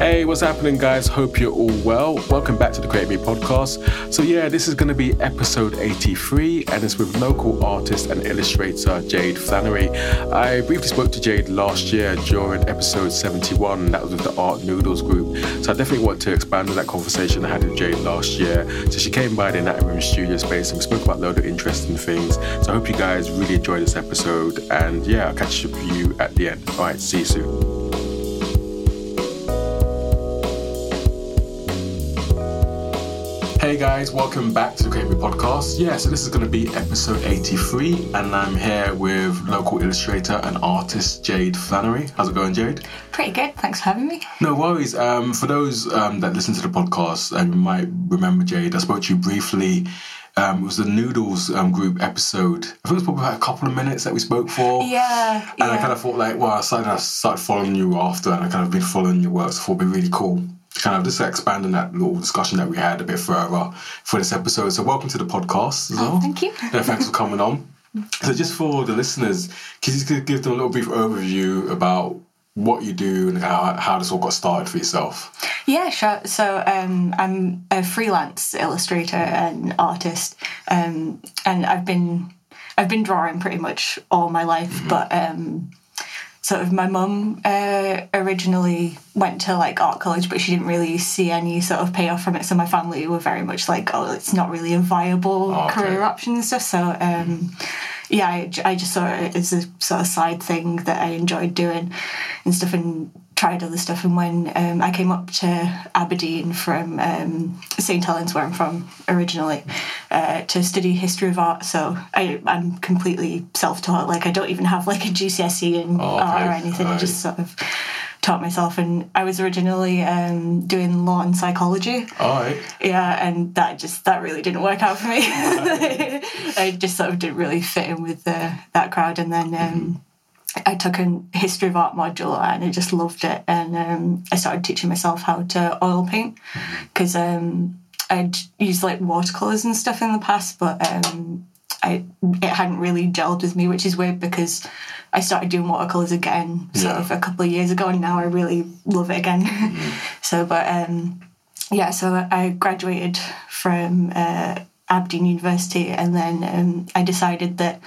Hey, what's happening, guys? Hope you're all well. Welcome back to the Create Me podcast. So, yeah, this is going to be episode 83, and it's with local artist and illustrator Jade Flawnery. I briefly spoke to Jade last year during episode 71, and that was with the Art Noodles group. So, I definitely want to expand on that conversation I had with Jade last year. So, she came by the Night Room studio space and we spoke about a load of interesting things. So, I hope you guys really enjoy this episode, and yeah, I'll catch up with you at the end. All right, see you soon. Hey guys, welcome back to the Create Me podcast. Yeah, so this is going to be episode 83, and I'm here with local illustrator and artist Jade Flawnery. How's it going, Jade? Pretty good. Thanks for having me. No worries. Um, for those um, that listen to the podcast and you might remember Jade, I spoke to you briefly. Um, it was the Noodles um, group episode. I think it was probably about a couple of minutes that we spoke for. Yeah. And yeah. I kind of thought like, well, I started, I started following you after, and I kind of been following your work, so I thought it'd be really cool kind of just expanding that little discussion that we had a bit further for this episode. So, welcome to the podcast as Oh, thank you. Yeah, thanks for coming on. So, just for the listeners, can you just give them a little brief overview about what you do and how, how this all got started for yourself? Yeah, sure. So um, I'm a freelance illustrator and artist, um, and I've been I've been drawing pretty much all my life, but. Um, Sort of, my mum uh, originally went to like art college, but she didn't really see any sort of payoff from it. So my family were very much like, "Oh, it's not really a viable Oh, okay. career option and stuff." So um, yeah, I just saw it as a sort of side thing that I enjoyed doing and stuff and tried other stuff. And when um, I came up to Aberdeen from um, St. Helens, where I'm from originally, uh, to study history of art, so I, I'm completely self taught. Like, I don't even have like a GCSE in Oh, art or anything. I just sort of taught myself. And I was originally um, doing law and psychology All right. yeah and that just that really didn't work out for me i just sort of didn't really fit in with the, that crowd and then um, i took a history of art module and i just loved it and um, i started teaching myself how to oil paint because um, i'd used like watercolors and stuff in the past but um, I, it hadn't really gelled with me, which is weird because I started doing watercolors again sort Yeah. of a couple of years ago, and now I really love it again. so, but um, yeah, so I graduated from uh, Aberdeen University, and then um, I decided that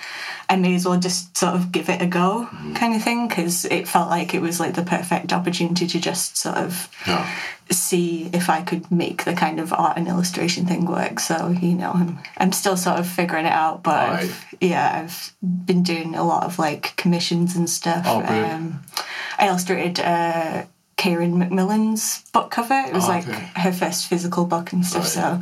I may as well just sort of give it a go, kind of thing, because it felt like it was like the perfect opportunity to just sort of Yeah. see if I could make the kind of art and illustration thing work. So you know, I'm I'm still sort of figuring it out, but Right. I've, yeah, I've been doing a lot of like commissions and stuff. Oh, um, I illustrated uh, Karen Macmillan's book cover. It was Oh, like her first physical book and stuff. Right. So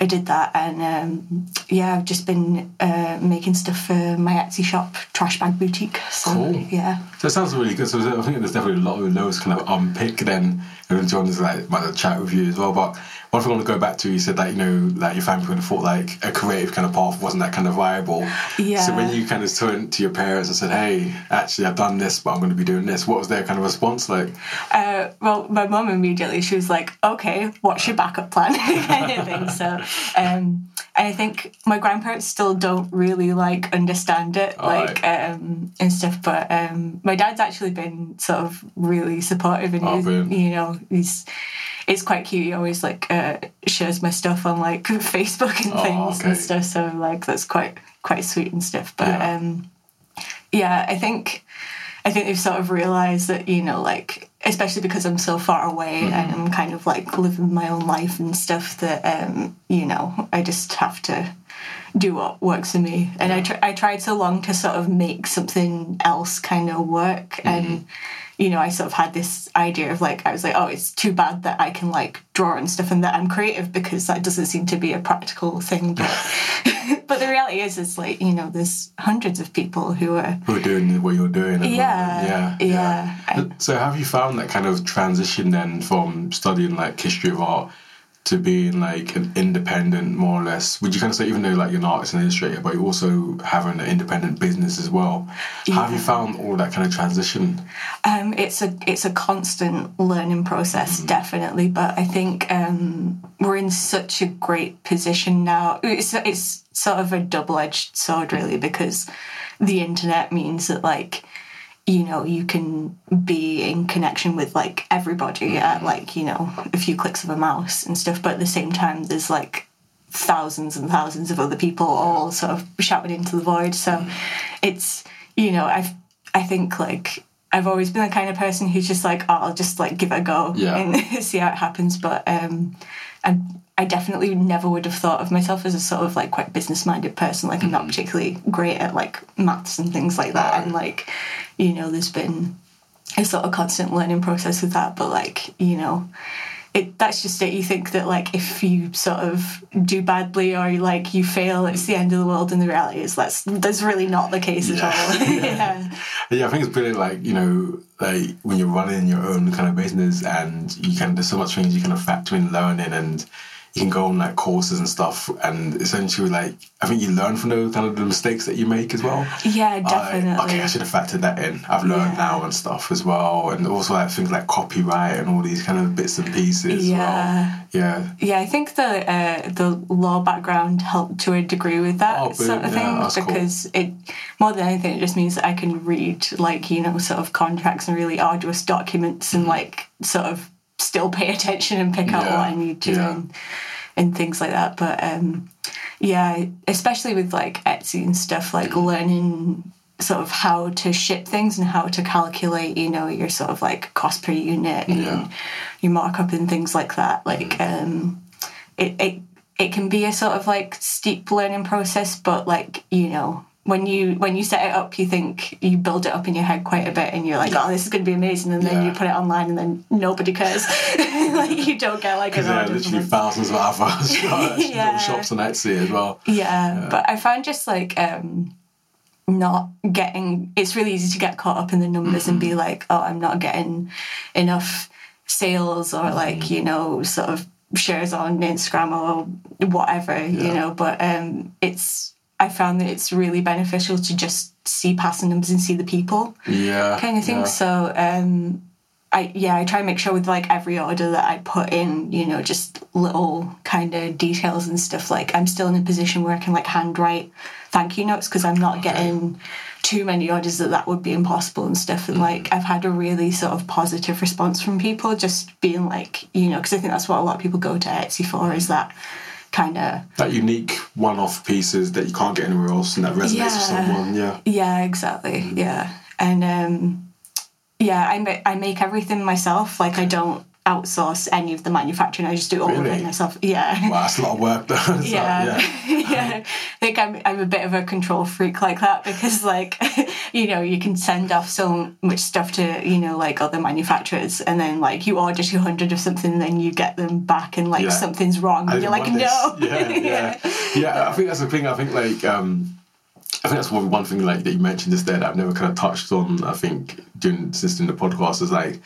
I did that, and um, yeah, I've just been uh, making stuff for my Etsy shop, Trash Bag Boutique. So Cool. yeah. So it sounds really good. So I think there's definitely a lot of those kind of unpick then and enjoying this like might chat with you as well. But one thing I want to go back to, you said that, you know, like your family would have thought like a creative kind of path wasn't that kind of viable. Yeah. So when you kind of turned to your parents and said, Hey, actually I've done this but I'm gonna be doing this, what was their kind of response like? Uh, well, my mum immediately she was like, "Okay, what's your backup plan?" kind of thing. So, um, I think my grandparents still don't really like understand it, Oh, like um, and stuff. But um, my dad's actually been sort of really supportive, and Oh, he's, you know, he's it's quite cute. He always like uh, shares my stuff on like Facebook and Oh, things okay. and stuff. So like that's quite quite sweet and stuff. But Yeah. um, yeah, I think I think they've sort of realised that you know, like especially because I'm so far away Mm-hmm. and I'm kind of like living my own life and stuff. That um, you know, I just have to do what works for me. And I tr- I tried so long to sort of make something else kind of work Mm-hmm. and. You know, I sort of had this idea of like, I was like, oh, it's too bad that I can like draw and stuff and that I'm creative because that doesn't seem to be a practical thing. But, but the reality is, is like, you know, there's hundreds of people who are Who are doing what you're doing? Yeah, yeah, yeah. I- So have you found that kind of transition then from studying like history of art to being like an independent, more or less? Would you kind of say, even though like you're an artist and illustrator, but you also having an independent business as well? How have you found all that kind of transition? Um, it's a it's a constant learning process, definitely. But I think um, we're in such a great position now. It's it's sort of a double edged sword, really, because the internet means that like you know you can be in connection with like everybody at mm-hmm. like you know a few clicks of a mouse and stuff but at the same time there's like thousands and thousands of other people all sort of shouting into the void. So mm-hmm. it's you know i've i think like I've always been the kind of person who's just like, oh, I'll just like give it a go Yeah. and see how it happens. But um, I, I definitely never would have thought of myself as a sort of like quite business minded person. Like I'm not particularly great at like maths and things like that. Right. And like, you know, there's been a sort of constant learning process with that. But like, you know, it that's just it. You think that like if you sort of do badly or you, like you fail, it's the end of the world. And the reality is that's that's really not the case Yeah. at all. yeah. Yeah, I think it's brilliant. Like you know, like when you're running your own kind of business, and you can there's so much things you kind of factor in learning, and you can go on like courses and stuff, and essentially like I think you learn from those kind of the mistakes that you make as well. Yeah, definitely. okay, I should have factored that in. I've learned Yeah. now and stuff as well, and also like things like copyright and all these kind of bits and pieces. Yeah. Well. Yeah. Yeah, I think the uh, the law background helped to a degree with that Oh, sort of. Yeah, thing that's cool. because it more than anything it just means that I can read like you know sort of contracts and really arduous documents and like sort of still pay attention and pick out Mm-hmm. What I need to yeah. and, and things like that. But um, yeah, especially with like Etsy and stuff, like learning sort of how to ship things and how to calculate, you know, your sort of like cost per unit and Yeah. your markup and things like that. Like, um, it, it it can be a sort of like steep learning process, but like you know. When you when you set it up, you think you build it up in your head quite a bit, and you're like, "Oh, this is going to be amazing," and then Yeah. you put it online, and then nobody cares. like you don't get like There are literally thousands of shops, Yeah. shops on Etsy as well. Yeah, but I find just like um not getting it's really easy to get caught up in the numbers and be like, oh, I'm not getting enough sales or like, you know, sort of shares on Instagram or whatever, you know, but um it's I found that it's really beneficial to just see past the numbers and see the people Yeah. kind of thing. yeah. So um I yeah, I try and make sure with like every order that I put in, you know, just little kind of details and stuff. Like I'm still in a position where I can like handwrite thank you notes because I'm not getting too many orders that that would be impossible and stuff. And like I've had a really sort of positive response from people, just being like, you know, because I think that's what a lot of people go to Etsy for is that kind of that unique one-off pieces that you can't get anywhere else and that resonates with Yeah. someone. Yeah. Yeah, exactly. Yeah, and um, yeah, I ma- I make everything myself. Like I don't outsource any of the manufacturing. I just do all of it myself. Yeah. Wow, that's a lot of work though. So, Yeah. yeah, I think I'm I'm a bit of a control freak like that because like you know you can send off so much stuff to you know like other manufacturers and then like you order two hundred of something and then you get them back and like Yeah. something's wrong and you're like no. Yeah, yeah, yeah. I think that's the thing. I think like um, I think that's one one thing like that you mentioned just there that I've never kind of touched on. I think during since doing the podcast is like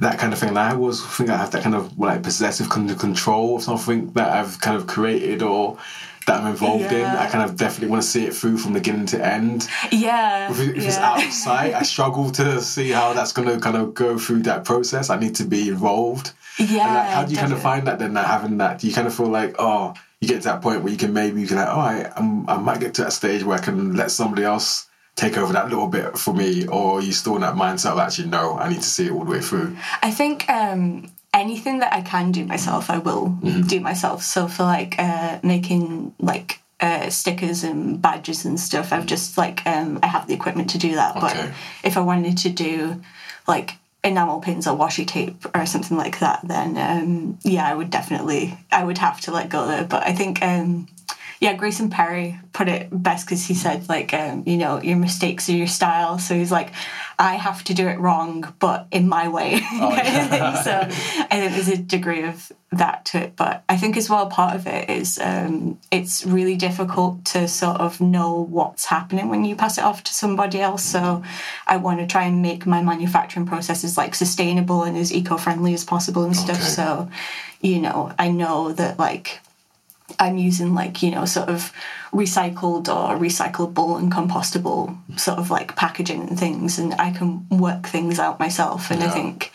that kind of thing. I always think I have that kind of like possessive kind of control of something that I've kind of created or that I'm involved in. I kind of definitely want to see it through from beginning to end. yeah If, it- if it's yeah. out of sight, I struggle to see how that's going to kind of go through that process. I need to be involved. yeah like, how do you kind of find that then? Like, having that, do you kind of feel like, oh, you get to that point where you can maybe you can like, oh, I, I'm, I might get to that stage where I can let somebody else take over that little bit for me, or are you still in that mindset of actually, no, I need to see it all the way through. I think um, anything that I can do myself, I will Mm-hmm. do myself. So for like uh, making like uh, stickers and badges and stuff, I've just like um, I have the equipment to do that. Okay. But if I wanted to do like enamel pins or washi tape or something like that, then um, yeah, I would definitely I would have to let go there. But I think. Um, yeah, Grayson Perry put it best because he said, like, um, you know, your mistakes are your style. So he's like, I have to do it wrong, but in my way. of thing. So I think there's a degree of that to it. But I think as well, part of it is um, it's really difficult to sort of know what's happening when you pass it off to somebody else. So I want to try and make my manufacturing processes like sustainable and as eco friendly as possible and stuff. Okay. So, you know, I know that like I'm using like you know sort of recycled or recyclable and compostable sort of like packaging and things, and I can work things out myself. And I think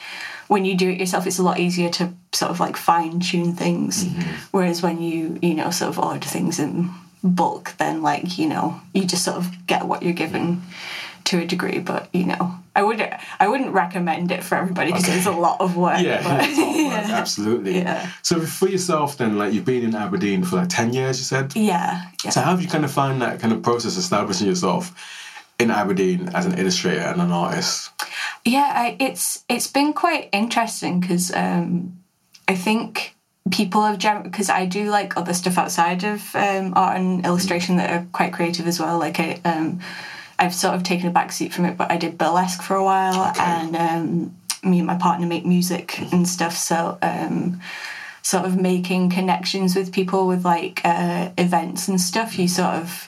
when you do it yourself, it's a lot easier to sort of like fine tune things. Mm-hmm. Whereas when you you know sort of order things in bulk, then like you know you just sort of get what you're given to a degree, but you know, I would I wouldn't recommend it for everybody because Okay. it's a lot of work. Yeah, but- work, absolutely. Yeah. So for yourself, then, like you've been in Aberdeen for like ten years, you said. yeah, yeah. So how have you kind of found that kind of process establishing yourself in Aberdeen as an illustrator and an artist? Yeah, I, it's it's been quite interesting because um, I think people have generally because I do like other stuff outside of um, art and illustration that are quite creative as well. Like I, um, I've sort of taken a back seat from it, but I did burlesque for a while, Okay. and um, me and my partner make music and stuff. So. Um, sort of making connections with people with like uh, events and stuff you sort of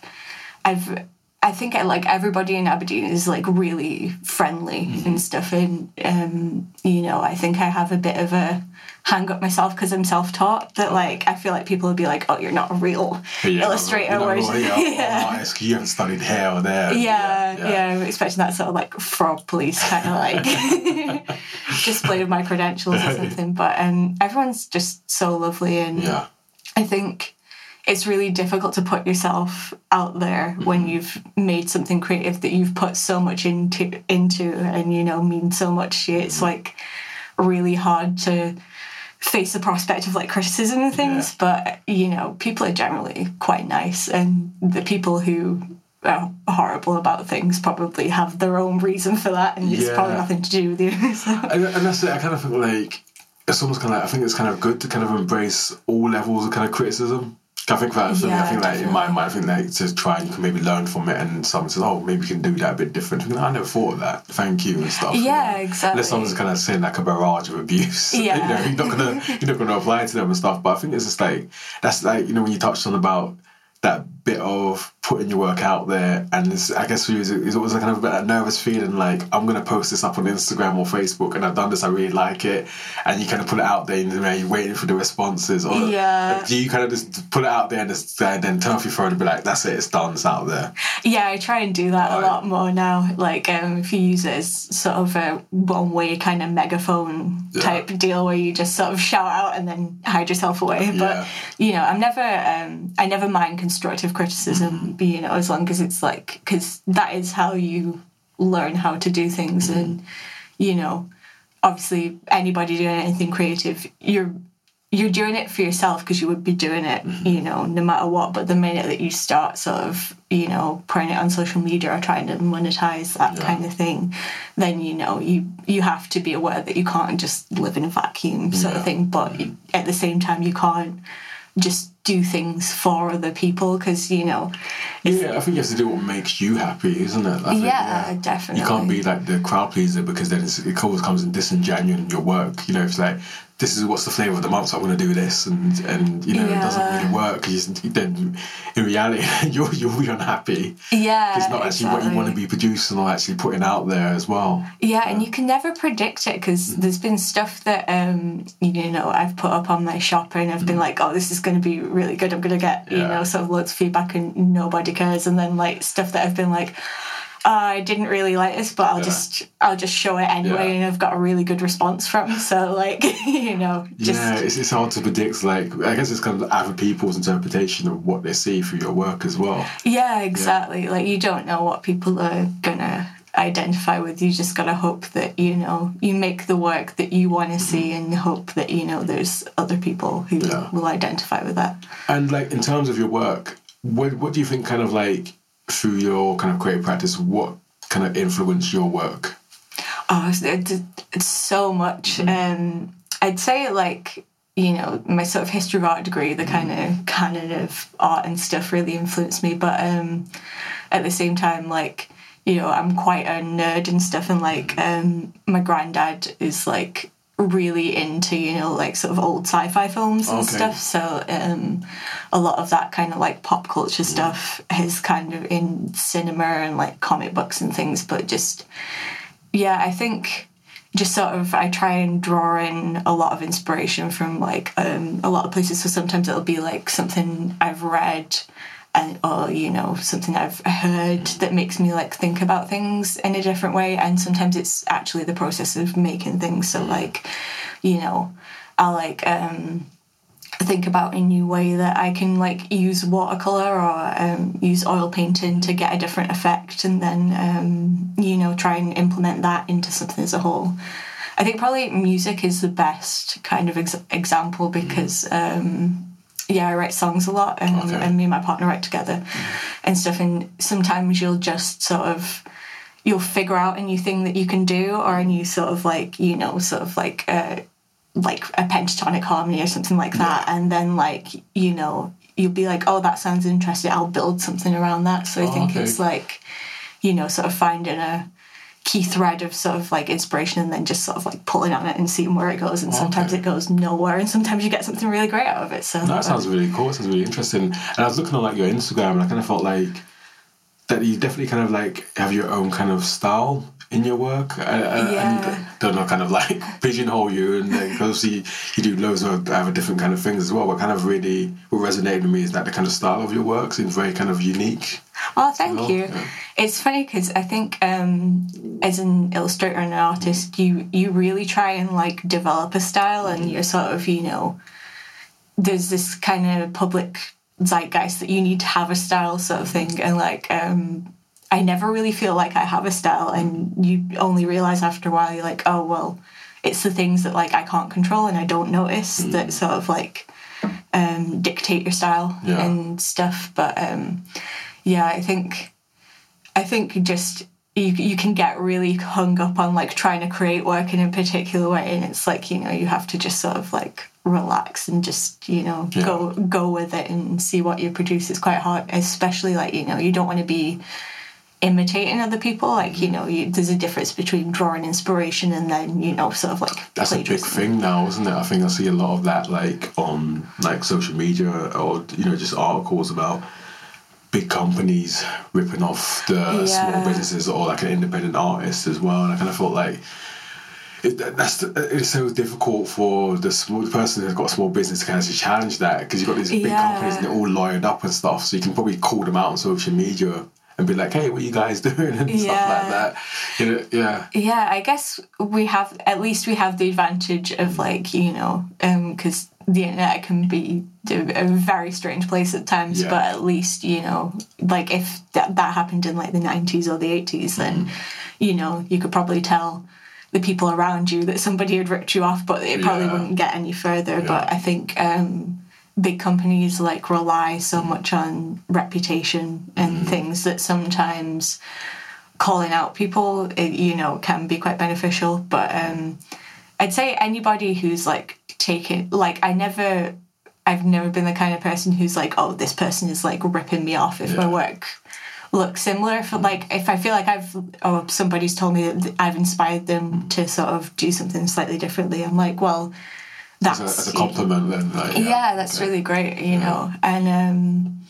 i've i think I, like everybody in aberdeen is like really friendly and stuff and um you know i think i have a bit of a hang up myself because i'm self-taught that like i feel like people would be like oh you're not a real Yeah, illustrator not really yeah. artist 'cause you haven't studied here or there. yeah, yeah, I'm expecting that sort of like fraud police kind of like display of my credentials or something. But um, everyone's just so lovely, and Yeah. I think it's really difficult to put yourself out there when mm-hmm. you've made something creative that you've put so much into into and you know mean so much to you. It's mm-hmm. like really hard to face the prospect of like criticism and things but you know people are generally quite nice and the people who are horrible about things probably have their own reason for that and it's probably nothing to do with you so. And, and that's it. I kind of think like it's almost kind of like I think it's kind of good to kind of embrace all levels of kind of criticism. I think that for me, I Yeah, think like in my mind, I think like to try and you can maybe learn from it, and someone says, "Oh, maybe you can do that a bit different." I, think, I never thought of that. Thank you and stuff. you Yeah, know. exactly. Unless someone's kind of saying like a barrage of abuse, Yeah. you know, you're not gonna you're not gonna apply to them and stuff. But I think it's just like that's like you know when you touched on about that bit of putting your work out there, and it's, I guess for you, it's, it's always kind of a nervous feeling like I'm gonna post this up on Instagram or Facebook, and I've done this, I really like it, and you kind of put it out there, and you're waiting for the responses, or Yeah. do you kind of just put it out there and just uh, then turn off your phone and be like, that's it, it's done, it's out there. Yeah, I try and do that Right. a lot more now. Like, um, if you use it as sort of a one way kind of megaphone Yeah. type deal where you just sort of shout out and then hide yourself away. Yeah. But, you know, I'm never, um, I never mind constructive criticism, Mm-hmm. You know, as long as it's like, because that is how you learn how to do things. Mm-hmm. And, you know, obviously anybody doing anything creative, you're you're doing it for yourself because you would be doing it, Mm-hmm. you know, no matter what. But the minute that you start sort of, you know, putting it on social media or trying to monetize that Yeah. kind of thing, then you know you you have to be aware that you can't just live in a vacuum sort Yeah. of thing. But you, at the same time, you can't just do things for other people because you know, Yeah, I think you have to do what makes you happy, isn't it? Think, Yeah, definitely. You can't be like the crowd pleaser because then it's, it always comes in disingenuous in your work. You know, it's like this is what's the flavour of the month, so I'm going to do this, and and you know it doesn't Yeah. really work. 'cause you just- then in reality, you'll you'll be unhappy. yeah, It's not actually what you want to be producing or actually putting out there as well. Yeah, and you can never predict it because there's been stuff that um, you know I've put up on my shop and I've been like, oh, this is going to be really good. I'm going to get you know sort of loads of feedback and nobody cares. And then like stuff that I've been like, oh, I didn't really like this, but I'll Yeah. just I'll just show it anyway, Yeah. and I've got a really good response from. So like you know, just yeah, it's, it's hard to predict. Like I guess it's kind of other people's interpretation of what they see through your work as well. Yeah, exactly. Like you don't know what people are gonna identify with. You just gotta hope that you know you make the work that you want to mm-hmm. see, and hope that you know there's other people who Yeah. will identify with that. And like in terms of your work, what what do you think kind of like through your kind of creative practice, what kind of influenced your work? Oh, it's, it's, so much. Um, I'd say like you know my sort of history of art degree, the kind of canon of art and stuff really influenced me. But um, at the same time, like you know, I'm quite a nerd and stuff, and like um, my granddad is like really into you know like sort of old sci-fi films and Okay. stuff so um a lot of that kind of like pop culture stuff is kind of in cinema and like comic books and things but just yeah, I think just sort of I try and draw in a lot of inspiration from like um, a lot of places. So sometimes it'll be like something I've read and or you know something I've heard that makes me like think about things in a different way. And sometimes it's actually the process of making things. So like you know, I'll like um think about a new way that I can like use watercolor or um, use oil painting to get a different effect, and then um, you know try and implement that into something as a whole. I think probably music is the best kind of ex- example because um, yeah, I write songs a lot, and, Okay. and me and my partner write together and stuff. And sometimes you'll just sort of you'll figure out a new thing that you can do, or a new sort of like you know sort of like uh, like a pentatonic harmony or something like that, and then like you know you'll be like, oh, that sounds interesting. I'll build something around that. So I Oh, think okay. it's like you know sort of finding a key thread of sort of like inspiration and then just sort of like pulling on it and seeing where it goes and sometimes it goes nowhere and sometimes you get something really great out of it so That sounds really cool. It sounds really interesting. And I was looking on like your Instagram, and I kind of felt like that you definitely kind of like have your own kind of style in your work. Uh, uh, Yeah. And don't know, kind of like pigeonhole you, and like, obviously you do loads of other different kind of things as well. But kind of really what resonated with me is that the kind of style of your work seems very kind of unique. Oh, thank Oh, you. yeah. It's funny because I think um, as an illustrator and an artist, you you really try and like develop a style, and you're sort of you know, there's this kind of public zeitgeist that you need to have a style sort of thing, and like um, I never really feel like I have a style, and you only realize after a while you're like, oh well, it's the things that like I can't control and I don't notice that sort of like um, dictate your style Yeah. and stuff, but. Um, yeah i think i think just you, you can get really hung up on like trying to create work in a particular way and it's like you know you have to just sort of like relax and just you know Yeah. go go with it and see what you produce it's quite hard especially like you know you don't want to be imitating other people like you mm. know you, there's a difference between drawing inspiration and then you know sort of like That's a big thing now, isn't it? I think I see a lot of that, like on like social media or you know just articles about big companies ripping off the Yeah. small businesses or like an independent artist as well. And I kind of felt like it, that's it's so difficult for the small the person who's got a small business to kind of challenge that because you've got these big Yeah. companies and they're all lawyered up and stuff. So you can probably call them out on social media and be like, "Hey, what are you guys doing?" and stuff like that. You know, yeah. yeah i guess we have at least we have the advantage of like you know because the internet can be a a very strange place at times Yeah. but at least you know like if that, that happened in like the 90s or the 80s then Mm. you know you could probably tell the people around you that somebody had ripped you off but it probably Yeah. wouldn't get any further but i think um big companies like rely so much on reputation and Mm. things that sometimes calling out people it, you know can be quite beneficial. But um i'd say anybody who's like taken like i never i've never been the kind of person who's like oh this person is like ripping me off if my work looks similar. If like if i feel like i've or somebody's told me that i've inspired them to sort of do something slightly differently i'm like well that's As a, as a compliment, then. Like, yeah, that's okay. really great, you know. And um,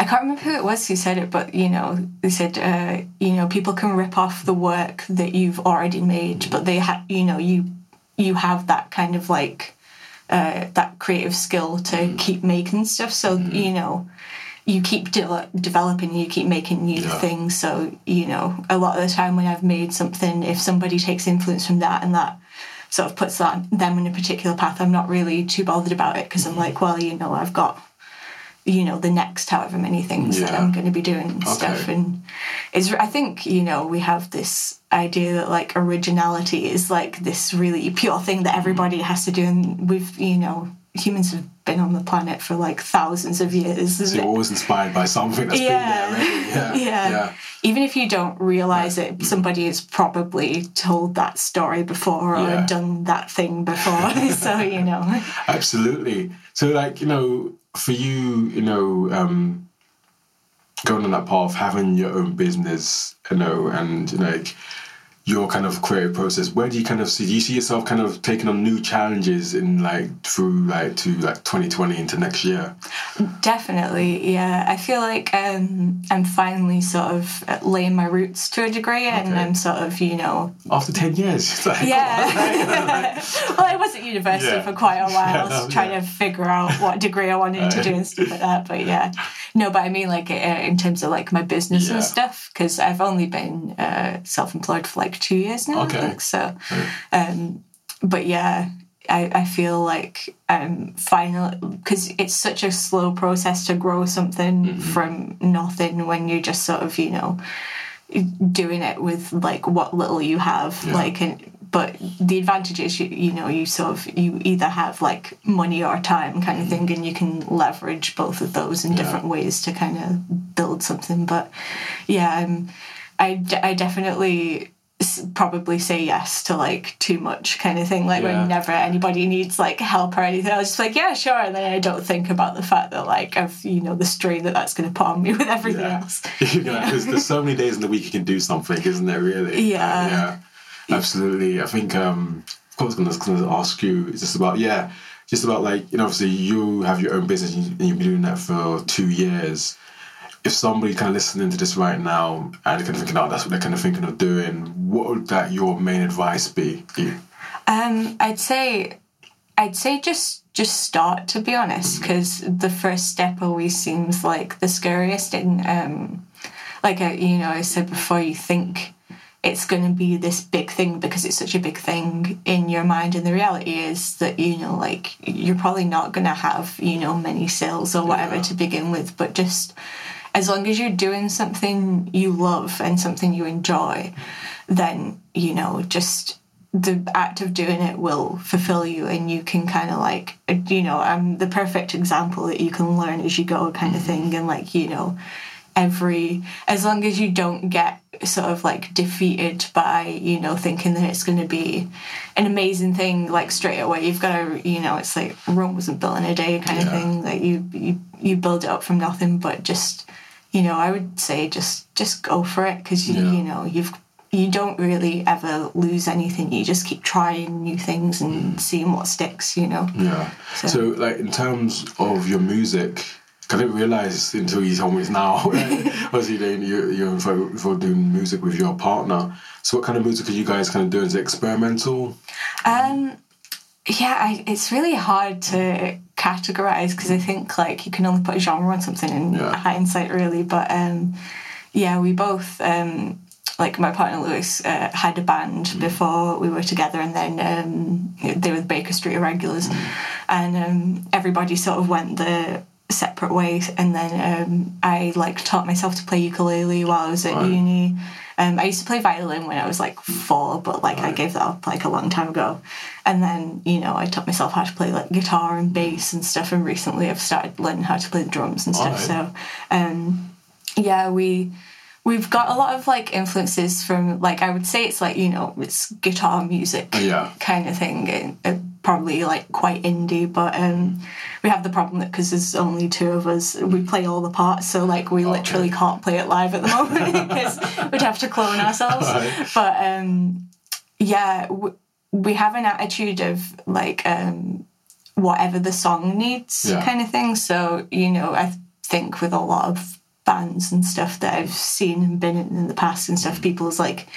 I can't remember who it was who said it, but you know, they said, uh, you know, people can rip off the work that you've already made, but they have, you know, you you have that kind of like uh, that creative skill to Mm. keep making stuff. So you know. You keep de- developing, you keep making new Yeah. things. So, you know, a lot of the time when I've made something, if somebody takes influence from that and that sort of puts that them in a particular path, I'm not really too bothered about it because I'm mm-hmm. like, well, you know, I've got you know the next however many things that I'm going to be doing and stuff, and it's I think you know we have this idea that like originality is like this really pure thing that everybody mm-hmm. has to do, and we've you know humans have been on the planet for like thousands of years. So you're always inspired by something that's Yeah. been there already. Yeah. yeah. yeah. Even if you don't realize it, somebody has probably told that story before or Yeah. done that thing before. so, you know. Absolutely. So, like, you know, for you, you know, um, going on that path, having your own business, you know, and, you know, like, your kind of creative process, where do you kind of see, do you see yourself kind of taking on new challenges in, like, through, like, to, like, 2020 into next year? Definitely, yeah. I feel like um, I'm finally sort of laying my roots to a degree, and Okay. I'm sort of, you know, After 10 years? Like, yeah. well, I was at university Yeah. for quite a while, Yeah, I was no, trying yeah. to figure out what degree I wanted to do and stuff like that. But yeah, no, but I mean, like uh, in terms of like my business Yeah. and stuff, because I've only been uh, self-employed for like two years now, Okay. I think. So, um, but yeah, I, I feel like um finally because it's such a slow process to grow something from nothing when you're just sort of you know doing it with like what little you have Yeah. like and but the advantage is you, you know you sort of you either have like money or time kind of thing and you can leverage both of those in Yeah. different ways to kind of build something but yeah um, I, I definitely probably say yes to like too much kind of thing like Yeah. whenever anybody needs like help or anything i was just like yeah sure and then i don't think about the fact that like of you know the strain that that's going to put on me with everything Yeah. else can- there's, there's so many days in the week you can do something, isn't there? Really? Yeah. Uh, yeah. Absolutely. I think. Um, of course I was going to ask you. It's just about yeah, just about like you know, obviously you have your own business and you've been doing that for two years. If somebody kind of listening to this right now and they're kind of thinking, oh, that's what they're kind of thinking of doing, what would that your main advice be? Um, I'd say, I'd say just just start to be honest, because the first step always seems like the scariest. And um, like I, you know, I said before, you think it's going to be this big thing because it's such a big thing in your mind, and the reality is that you know, like you're probably not going to have you know many sales or whatever Yeah. to begin with, but just as long as you're doing something you love and something you enjoy, then you know just the act of doing it will fulfill you and you can kind of like you know i'm the perfect example that you can learn as you go kind of mm-hmm. thing and like you know every as long as you don't get sort of like defeated by you know thinking that it's going to be an amazing thing like straight away you've got to you know it's like rome wasn't built in a day kind of thing that you, you you build it up from nothing but just you know i would say just just go for it because you, Yeah. you know you've you don't really ever lose anything you just keep trying new things and mm. seeing what sticks you know Yeah. So- So, like, in terms of your music, I didn't realize until you told me it's now. Obviously, then you you're for, for doing music with your partner. So, what kind of music are you guys kind of doing? Is it experimental? Um, yeah, I, it's really hard to categorize because I think like you can only put a genre on something in Yeah. hindsight, really. But um, yeah, we both um, like my partner Lewis uh, had a band before we were together, and then um, they were the Baker Street Irregulars, and um, everybody sort of went the separate ways. And then um, I like taught myself to play ukulele while I was at Right. uni. Um, I used to play violin when I was like four, but like I gave that up like a long time ago. And then you know I taught myself how to play like guitar and bass and stuff. And recently I've started learning how to play the drums and stuff. Alright. So um, yeah, we we've got a lot of like influences from like I would say it's like you know it's guitar music Yeah. kind of thing. And, uh, probably like quite indie, but um, we have the problem that because there's only two of us, we play all the parts. So like we literally can't play it live at the moment because we'd have to clone ourselves. Right. But um, yeah, w- we have an attitude of like um, whatever the song needs Yeah. kind of thing. So you know, I think with a lot of bands and stuff that I've seen and been in in the past and stuff, people's like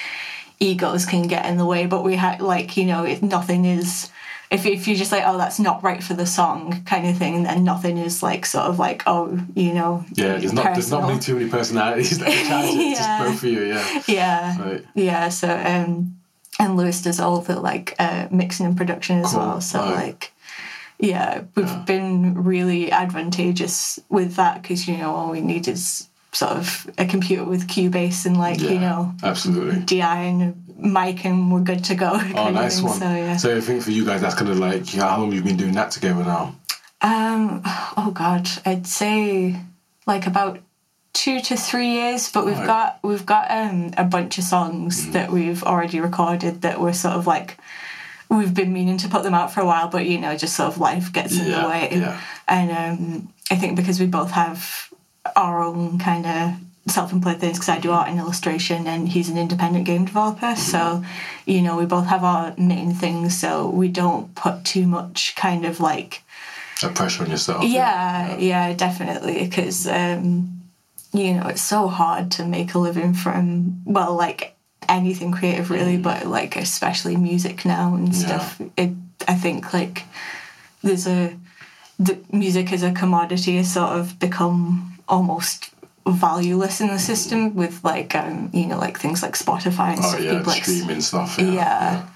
egos can get in the way. But we had like you know, it, nothing is. If, if you're just like oh that's not right for the song kind of thing then nothing is like sort of like oh you know Yeah, there's not there's not really too many personalities that. It's Yeah. just both for you, yeah. yeah Right. yeah so um and lewis does all the like uh mixing and production as Cool. well so Right. like yeah we've been really advantageous with that because you know all we need is sort of a computer with cubase and like Yeah, you know absolutely. di and a mic and we're good to go Oh, nice one. so yeah So, I think for you guys, that's kind of like how long you've been doing that together now. um oh god i'd say like about two to three years but we've Right. got we've got um a bunch of songs Mm. that we've already recorded that were sort of like we've been meaning to put them out for a while but you know just sort of life gets in Yeah, the way yeah. and um i think because we both have our own kind of self-employed things because i do art and illustration and he's an independent game developer so you know we both have our main things so we don't put too much kind of like That pressure on yourself. yeah, yeah, definitely. Because um, you know it's so hard to make a living from well, like anything creative, really, but like especially music now and stuff. It, I think like there's a the music as a commodity has sort of become almost valueless in the system with like um you know like things like Spotify and Oh stuff. yeah, People like streaming stuff. yeah. Yeah.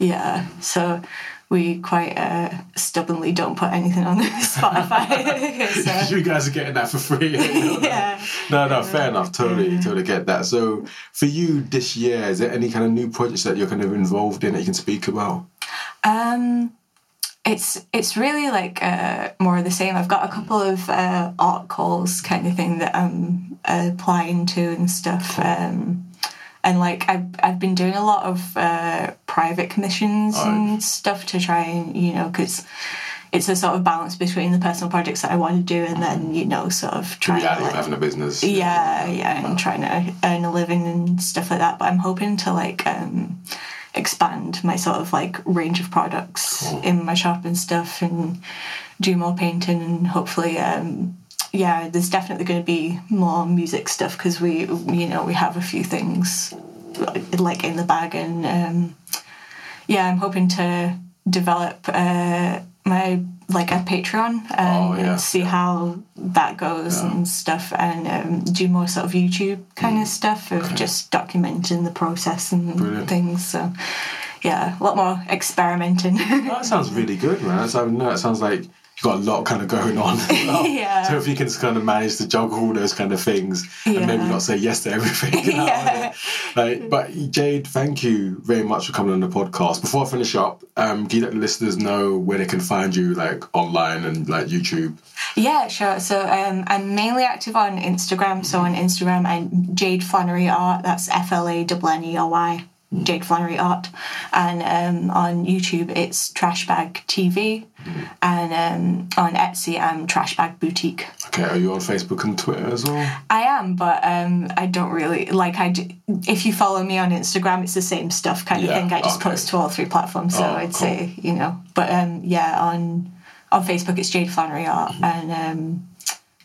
Yeah, so we quite uh, stubbornly don't put anything on Spotify. so. you guys are getting that for free. yeah. No, no, fair enough. Totally, yeah. totally get that. So, for you this year, is there any kind of new projects that you're kind of involved in that you can speak about? Um, it's it's really like uh, more of the same. I've got a couple of uh, art calls kind of thing that I'm applying to and stuff. Um, and like I've, I've been doing a lot of uh, private commissions oh. and stuff to try and you know because it's a sort of balance between the personal projects that I want to do and then you know sort of trying to like, having a business yeah yeah and trying to earn a living and stuff like that but I'm hoping to like um, expand my sort of like range of products cool. in my shop and stuff and do more painting and hopefully um, yeah, there's definitely going to be more music stuff because we, you know, we have a few things like in the bag, and um, yeah, I'm hoping to develop uh, my like a Patreon and, oh, yeah. see how that goes yeah. and stuff, and um, do more sort of YouTube kind mm. of stuff of okay. just documenting the process and Brilliant. things. So yeah, a lot more experimenting. that sounds really good, man. That sounds, that sounds like you've got a lot kind of going on. yeah. So if you can just kind of manage to juggle all those kind of things yeah. and maybe not say yes to everything. You know, yeah. Like, but Jade, thank you very much for coming on the podcast. Before I finish up, um, can you let the listeners know where they can find you, like online and like YouTube? Yeah, sure. So um, I'm mainly active on Instagram. So on Instagram, I'm Jade Flawnery Art. That's F L A W N E R Y. Jade Flawnery Art, and um, on YouTube it's Trashbag TV, mm-hmm. and um, on Etsy I'm Trashbag Boutique. Okay, are you on Facebook and Twitter as well? I am, but um, I don't really like. I do, if you follow me on Instagram, it's the same stuff kind of thing. I just okay. post to all three platforms, so oh, I'd cool. say you know. But um, yeah, on on Facebook it's Jade Flawnery Art, mm-hmm. and um,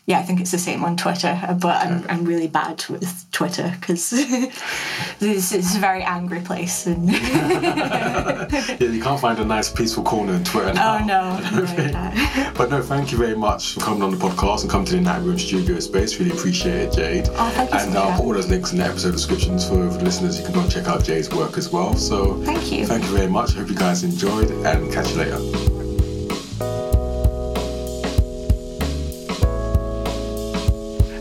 yeah, I think it's the same on Twitter, but I'm, I'm really bad with Twitter because it's, it's a very angry place. And yeah, you can't find a nice peaceful corner in Twitter now. Oh no, no but no, thank you very much for coming on the podcast and coming to the Night Room Studio space. Really appreciate it, Jade. Oh, thank you. And uh, so I'll put all those links in the episode descriptions for, for listeners. You can go and check out Jade's work as well. So thank you. Thank you very much. Hope you guys enjoyed and catch you later.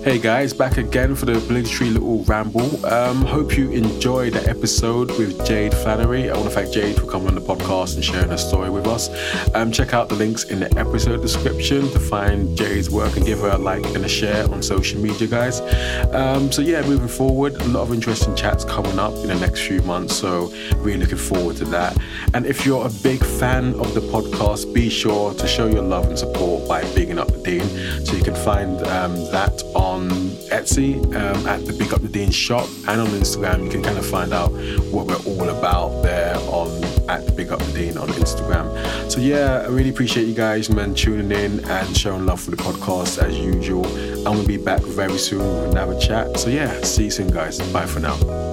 Hey guys, back again for the obligatory little ramble. Um, hope you enjoyed the episode with Jade Flawnery. I want to thank Jade for coming on the podcast and sharing her story with us. Um, check out the links in the episode description to find Jade's work and give her a like and a share on social media, guys. Um, so yeah, moving forward, a lot of interesting chats coming up in the next few months. So really looking forward to that. And if you're a big fan of the podcast, be sure to show your love and support by bigging up the Dean. So you can find um, that on on Etsy um, at the Big Up the Dean shop and on Instagram. You can kind of find out what we're all about there on at the Big Up the Dean on Instagram. So yeah, I really appreciate you guys, man, tuning in and showing love for the podcast as usual. I'm gonna be back very soon with another chat. So yeah, see you soon, guys. Bye for now.